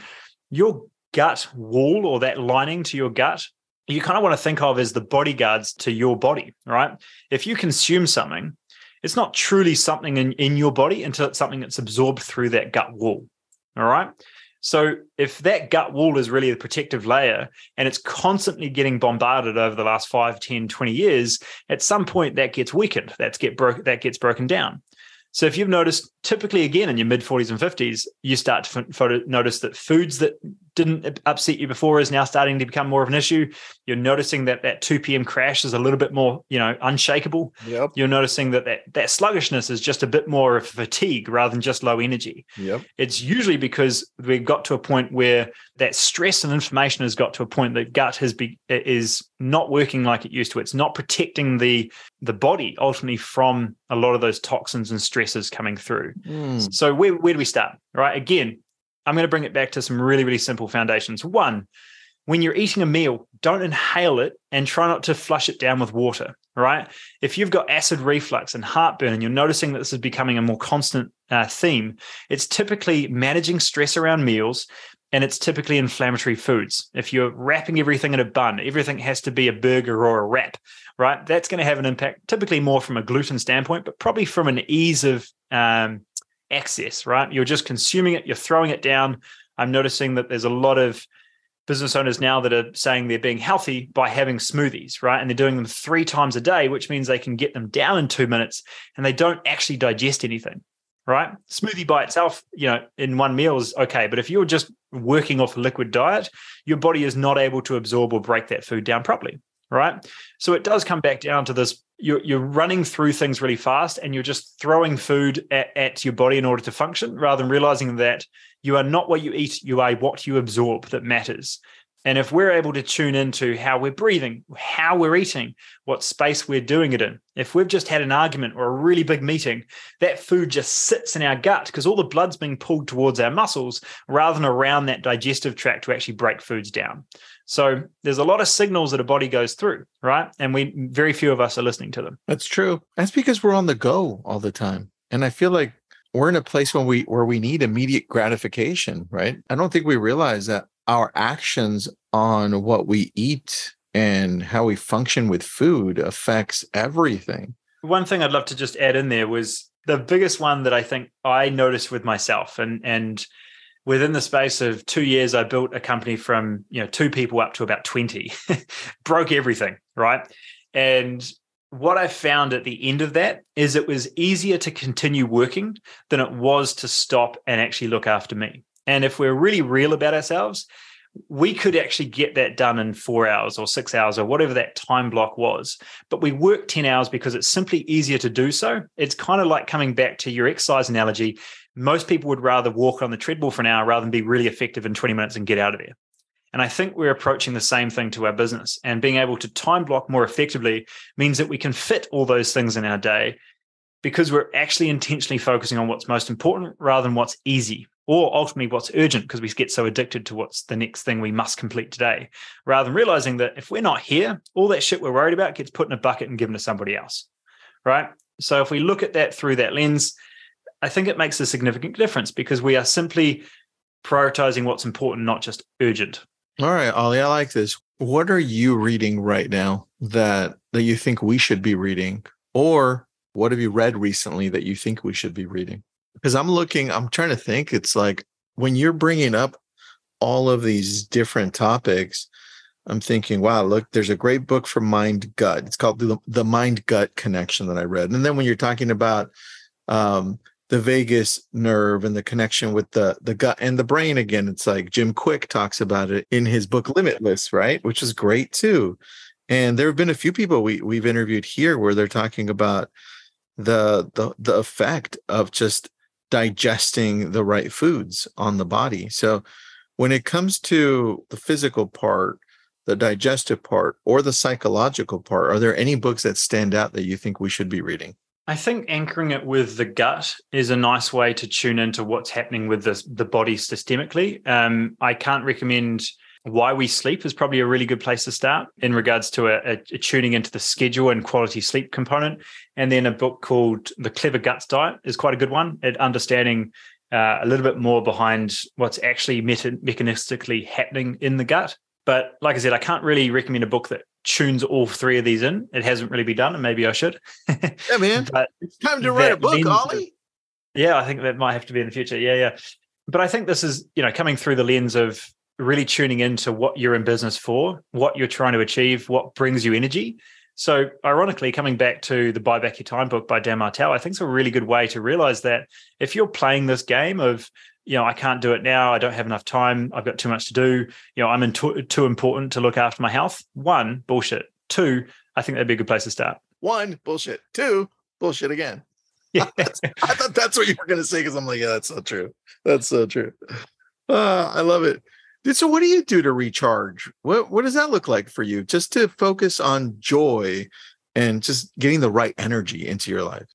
Speaker 1: your gut wall or that lining to your gut you kind of want to think of as the bodyguards to your body, right? If you consume something, it's not truly something in, in your body until it's something that's absorbed through that gut wall. All right. So if that gut wall is really the protective layer and it's constantly getting bombarded over the last 5, 10, 20 years, at some point that gets weakened, that's get broke, that gets broken down. So if you've noticed, typically again in your mid 40s and 50s, you start to notice that foods that didn't upset you before is now starting to become more of an issue. You're noticing that that 2 p.m. crash is a little bit more, you know, unshakable.
Speaker 3: Yep.
Speaker 1: You're noticing that that, that sluggishness is just a bit more of fatigue rather than just low energy.
Speaker 3: Yep.
Speaker 1: It's usually because we've got to a point where that stress and inflammation has got to a point that gut has be is not working like it used to. It's not protecting the the body ultimately from a lot of those toxins and stresses coming through.
Speaker 3: Mm.
Speaker 1: So where where do we start? Right. Again, I'm going to bring it back to some really, really simple foundations. One, when you're eating a meal, don't inhale it and try not to flush it down with water, right? If you've got acid reflux and heartburn and you're noticing that this is becoming a more constant uh, theme, it's typically managing stress around meals and it's typically inflammatory foods. If you're wrapping everything in a bun, everything has to be a burger or a wrap, right? That's going to have an impact, typically more from a gluten standpoint, but probably from an ease of um, access, right? You're just consuming it, you're throwing it down. I'm noticing that there's a lot of business owners now that are saying they're being healthy by having smoothies, right? And they're doing them three times a day, which means they can get them down in two minutes and they don't actually digest anything, right? Smoothie by itself, you know, in one meal is okay. But if you're just working off a liquid diet, your body is not able to absorb or break that food down properly right? So it does come back down to this you're, you're running through things really fast and you're just throwing food at, at, your body in order to function rather than realizing that you are not what you eat, you are what you absorb that matters. And if we're able to tune into how we're breathing, how we're eating, what space we're doing it in, if we've just had an argument or a really big meeting, that food just sits in our gut because all the blood's being pulled towards our muscles rather than around that digestive tract to actually break foods down. So there's a lot of signals that a body goes through, right? And we very few of us are listening to them.
Speaker 3: That's true. That's because we're on the go all the time. And I feel like we're in a place when we where we need immediate gratification, right? I don't think we realize that our actions on what we eat and how we function with food affects everything.
Speaker 1: One thing I'd love to just add in there was the biggest one that I think I noticed with myself and and within the space of two years, I built a company from you know two people up to about twenty, [LAUGHS] broke everything, right? And what I found at the end of that is it was easier to continue working than it was to stop and actually look after me. And if we're really real about ourselves, we could actually get that done in four hours or six hours or whatever that time block was. But we work 10 hours because it's simply easier to do so. It's kind of like coming back to your exercise analogy most people would rather walk on the treadmill for an hour rather than be really effective in 20 minutes and get out of there. And I think we're approaching the same thing to our business. And being able to time block more effectively means that we can fit all those things in our day because we're actually intentionally focusing on what's most important rather than what's easy or ultimately what's urgent because we get so addicted to what's the next thing we must complete today rather than realizing that if we're not here, all that shit we're worried about gets put in a bucket and given to somebody else. Right. So if we look at that through that lens, I think it makes a significant difference because we are simply prioritizing what's important, not just urgent.
Speaker 3: All right, Ollie, I like this. What are you reading right now that that you think we should be reading, or what have you read recently that you think we should be reading? Because I'm looking, I'm trying to think. It's like when you're bringing up all of these different topics, I'm thinking, wow, look, there's a great book from Mind Gut. It's called the, the Mind Gut Connection that I read. And then when you're talking about um, the vagus nerve and the connection with the the gut and the brain again, it's like Jim Kwik talks about it in his book Limitless, right? Which is great too. And there have been a few people we we've interviewed here where they're talking about the the the effect of just digesting the right foods on the body. So when it comes to the physical part, the digestive part, or the psychological part, are there any books that stand out that you think we should be reading?
Speaker 1: I think anchoring it with the gut is a nice way to tune into what's happening with the, the body systemically. Um, I can't recommend why We Sleep is probably a really good place to start in regards to a, a, tuning into the schedule and quality sleep component. And then a book called The Clever Guts Diet is quite a good one at understanding uh, a little bit more behind what's actually mechanistically happening in the gut. But like I said, I can't really recommend a book that tunes all three of these in. It hasn't really been done, and maybe I should. [LAUGHS]
Speaker 3: yeah, man. but it's time to write a book, Ollie.
Speaker 1: Yeah, I think that might have to be in the future. Yeah, yeah. But I think this is, you know, coming through the lens of really tuning into what you're in business for, what you're trying to achieve, what brings you energy. So, ironically, coming back to the Buy Back Your Time book by Dan Martell, I think it's a really good way to realize that if you're playing this game of, you know, I can't do it now, I don't have enough time, I've got too much to do, you know, I'm in too, too important to look after my health. One, bullshit. Two, I think that'd be a good place to start.
Speaker 3: One, bullshit. Two, bullshit again. [LAUGHS] Yeah. [LAUGHS] I thought that's what you were going to say because I'm like, yeah, that's so true. That's so true. Uh, I love it. Dude, so what do you do to recharge? What what does that look like for you? Just to focus on joy and just getting the right energy into your life.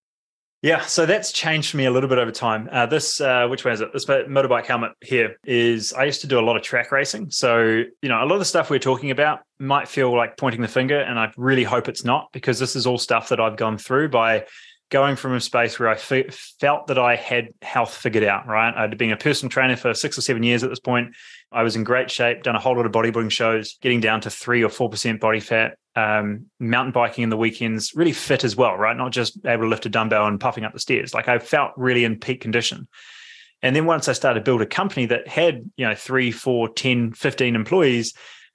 Speaker 1: Yeah, so that's changed for me a little bit over time. Uh, this, uh, which way is it? This motorbike helmet here is. I used to do a lot of track racing, so you know a lot of the stuff we're talking about might feel like pointing the finger, and I really hope it's not because this is all stuff that I've gone through by going from a space where I felt that I had health figured out, right? I'd been a personal trainer for six or seven years at this point. I was in great shape, done a whole lot of bodybuilding shows, getting down to three or 4% body fat, um, mountain biking in the weekends, really fit as well, right? Not just able to lift a dumbbell and puffing up the stairs. Like I felt really in peak condition. And then once I started to build a company that had, you know, three, four, 10, 15 employees,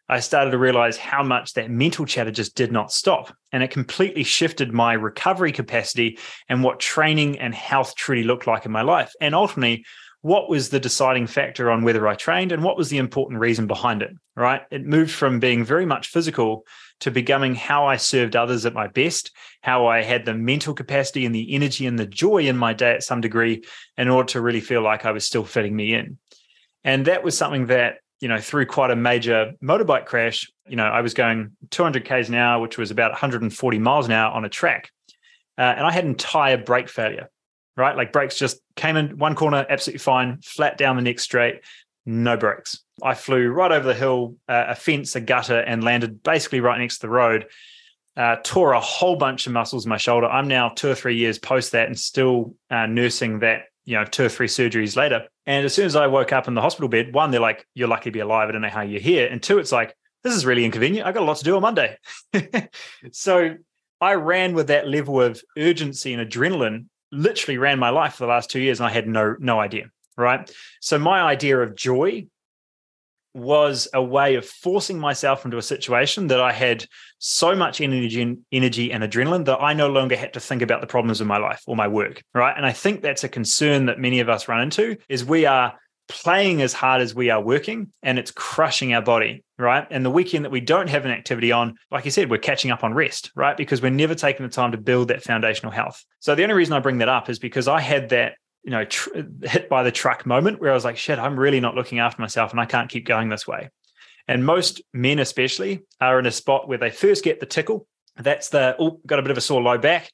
Speaker 1: I started to realize how much that mental chatter just did not stop. And it completely shifted my recovery capacity and what training and health truly looked like in my life. And ultimately, what was the deciding factor on whether I trained and what was the important reason behind it, right? It moved from being very much physical to becoming how I served others at my best, how I had the mental capacity and the energy and the joy in my day at some degree in order to really feel like I was still fitting me in. And that was something that you know, through quite a major motorbike crash, you know, I was going 200 k's an hour, which was about 140 miles an hour on a track, uh, and I had entire brake failure. Right, like brakes just came in one corner, absolutely fine, flat down the next straight, no brakes. I flew right over the hill, uh, a fence, a gutter, and landed basically right next to the road. Uh, tore a whole bunch of muscles in my shoulder. I'm now two or three years post that and still uh, nursing that you know, two or three surgeries later. And as soon as I woke up in the hospital bed, one, they're like, you're lucky to be alive. I don't know how you're here. And two, it's like, this is really inconvenient. I got a lot to do on Monday. [LAUGHS] so I ran with that level of urgency and adrenaline, literally ran my life for the last two years, and I had no no idea. Right. So my idea of joy was a way of forcing myself into a situation that I had so much energy, energy and adrenaline that I no longer had to think about the problems of my life or my work, right? And I think that's a concern that many of us run into is we are playing as hard as we are working and it's crushing our body, right? And the weekend that we don't have an activity on, like you said, we're catching up on rest, right? Because we're never taking the time to build that foundational health. So the only reason I bring that up is because I had that you know, tr- hit by the truck moment where I was like, shit, I'm really not looking after myself and I can't keep going this way. And most men, especially, are in a spot where they first get the tickle. That's the, oh, got a bit of a sore low back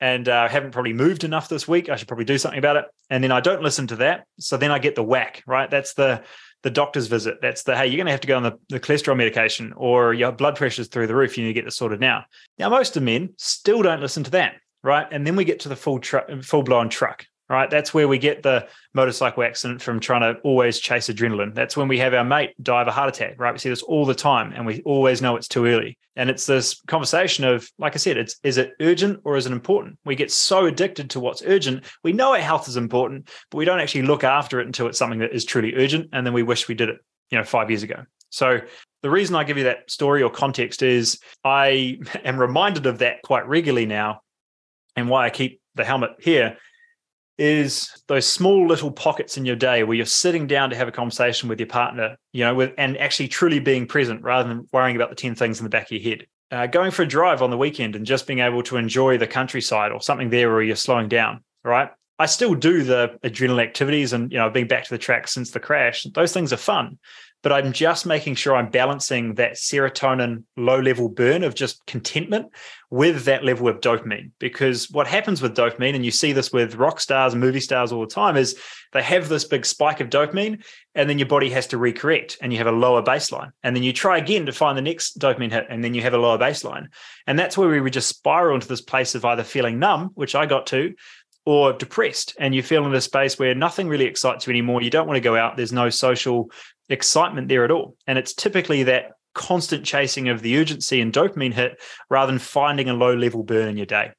Speaker 1: and uh, haven't probably moved enough this week. I should probably do something about it. And then I don't listen to that. So then I get the whack, right? That's the, the doctor's visit. That's the, hey, you're going to have to go on the, the cholesterol medication or your blood pressure's through the roof. You need to get this sorted now. Now, most of men still don't listen to that right? And then we get to the full truck, full blown truck, right? That's where we get the motorcycle accident from trying to always chase adrenaline. That's when we have our mate die of a heart attack, right? We see this all the time and we always know it's too early. And it's this conversation of, like I said, it's is it urgent or is it important? We get so addicted to what's urgent. We know our health is important, but we don't actually look after it until it's something that is truly urgent. And then we wish we did it, you know, five years ago. So The reason I give you that story or context is I [LAUGHS] am reminded of that quite regularly now. And why I keep the helmet here is those small little pockets in your day where you're sitting down to have a conversation with your partner, you know, with and actually truly being present rather than worrying about the 10 things in the back of your head. Uh, going for a drive on the weekend and just being able to enjoy the countryside or something there where you're slowing down, right? I still do the adrenal activities and you know being back to the track since the crash. Those things are fun, but I'm just making sure I'm balancing that serotonin low level burn of just contentment with that level of dopamine. Because what happens with dopamine, and you see this with rock stars and movie stars all the time, is they have this big spike of dopamine, and then your body has to recorrect, and you have a lower baseline. And then you try again to find the next dopamine hit, and then you have a lower baseline. And that's where we would just spiral into this place of either feeling numb, which I got to, or depressed and you feel in a space where nothing really excites you anymore you don't want to go out there's no social excitement there at all. And it's typically that constant chasing of the urgency and dopamine hit rather than finding a low level burn in your day.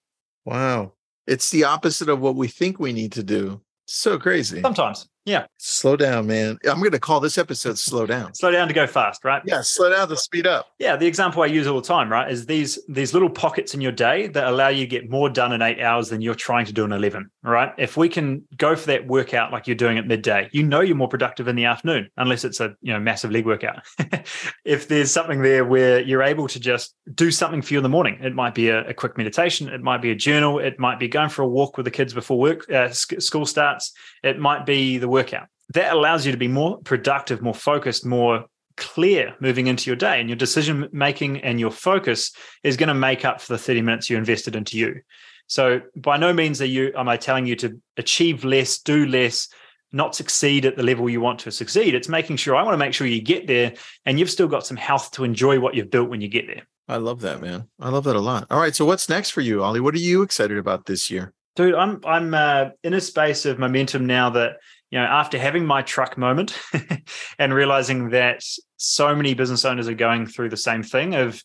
Speaker 3: Wow. It's the opposite of what we think we need to do. So crazy.
Speaker 1: Sometimes yeah.
Speaker 3: Slow down, man. I'm going to call this episode Slow Down.
Speaker 1: slow down to go fast, right?
Speaker 3: Yeah, slow down to speed up.
Speaker 1: Yeah, the example I use all the time, right, is these these little pockets in your day that allow you to get more done in 8 hours than you're trying to do in 11, right? If we can go for that workout like you're doing at midday, you know you're more productive in the afternoon unless it's a, you know, massive leg workout. [LAUGHS] if there's something there where you're able to just do something for you in the morning, it might be a, a quick meditation, it might be a journal, it might be going for a walk with the kids before work uh, school starts, it might be the workout that allows you to be more productive, more focused, more clear moving into your day. And your decision making and your focus is going to make up for the 30 minutes you invested into you. So by no means are you am I telling you to achieve less, do less, not succeed at the level you want to succeed. It's making sure I want to make sure you get there and you've still got some health to enjoy what you've built when you get there.
Speaker 3: I love that, man. I love that a lot. All right. So what's next for you, Ollie? What are you excited about this year?
Speaker 1: Dude, I'm I'm uh, in a space of momentum now that you know, after having my truck moment [LAUGHS] and realizing that so many business owners are going through the same thing of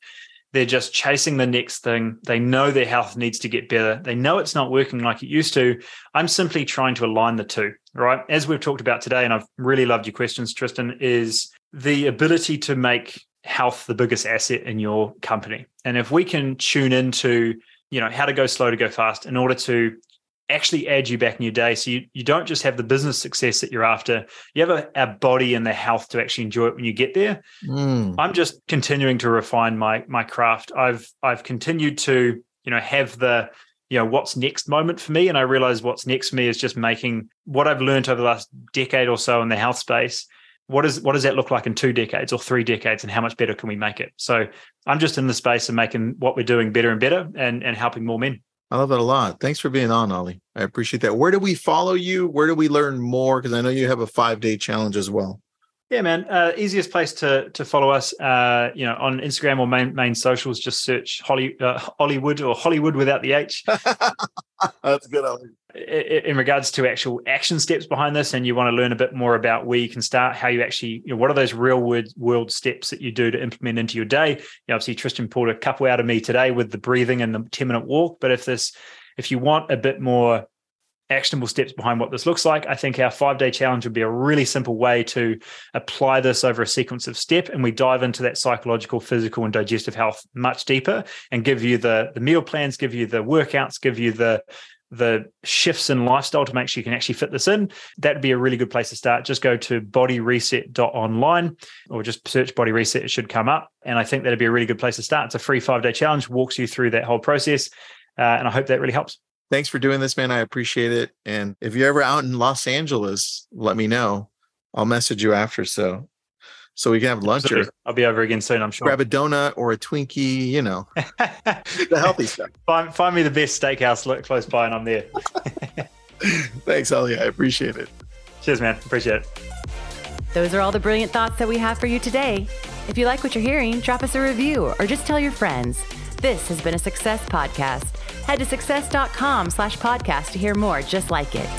Speaker 1: they're just chasing the next thing. They know their health needs to get better. They know it's not working like it used to. I'm simply trying to align the two, right? As we've talked about today, and I've really loved your questions, Tristan, is the ability to make health the biggest asset in your company. And if we can tune into, you know, how to go slow to go fast in order to actually add you back in your day. So you, you don't just have the business success that you're after, you have a, a body and the health to actually enjoy it when you get there. Mm. I'm just continuing to refine my my craft. I've I've continued to, you know, have the you know what's next moment for me and i realize what's next for me is just making what i've learned over the last decade or so in the health space what is what does that look like in two decades or three decades and how much better can we make it so i'm just in the space of making what we're doing better and better and and helping more men
Speaker 3: I love that a lot. Thanks for being on, Ollie. I appreciate that. Where do we follow you? Where do we learn more? Because I know you have a five day challenge as well.
Speaker 1: Yeah, man. Uh, easiest place to to follow us, uh, you know, on Instagram or main main socials. Just search Holly uh, Hollywood or Hollywood without the H. [LAUGHS]
Speaker 3: That's good.
Speaker 1: In regards to actual action steps behind this, and you want to learn a bit more about where you can start, how you actually, you know, what are those real world world steps that you do to implement into your day? You know, obviously, Tristan pulled a couple out of me today with the breathing and the ten minute walk. But if this, if you want a bit more actionable steps behind what this looks like. I think our five day challenge would be a really simple way to apply this over a sequence of step. And we dive into that psychological, physical, and digestive health much deeper and give you the, the meal plans, give you the workouts, give you the the shifts in lifestyle to make sure you can actually fit this in, that'd be a really good place to start. Just go to bodyreset.online or just search body reset, it should come up. And I think that'd be a really good place to start. It's a free five day challenge, walks you through that whole process. Uh, and I hope that really helps
Speaker 3: thanks for doing this, man. I appreciate it. And if you're ever out in Los Angeles, let me know. I'll message you after so so we can have lunch or
Speaker 1: I'll be over again soon, I'm sure.
Speaker 3: Grab a donut or a Twinkie, you know, [LAUGHS] the healthy stuff.
Speaker 1: Find, find me the best steakhouse close by and I'm there. [LAUGHS]
Speaker 3: Thanks, Ollie. I appreciate it.
Speaker 1: Cheers, man. Appreciate it.
Speaker 2: Those are all the brilliant thoughts that we have for you today. If you like what you're hearing, drop us a review or just tell your friends. This has been a Success Podcast. Head to success.com slash podcast to hear more just like it.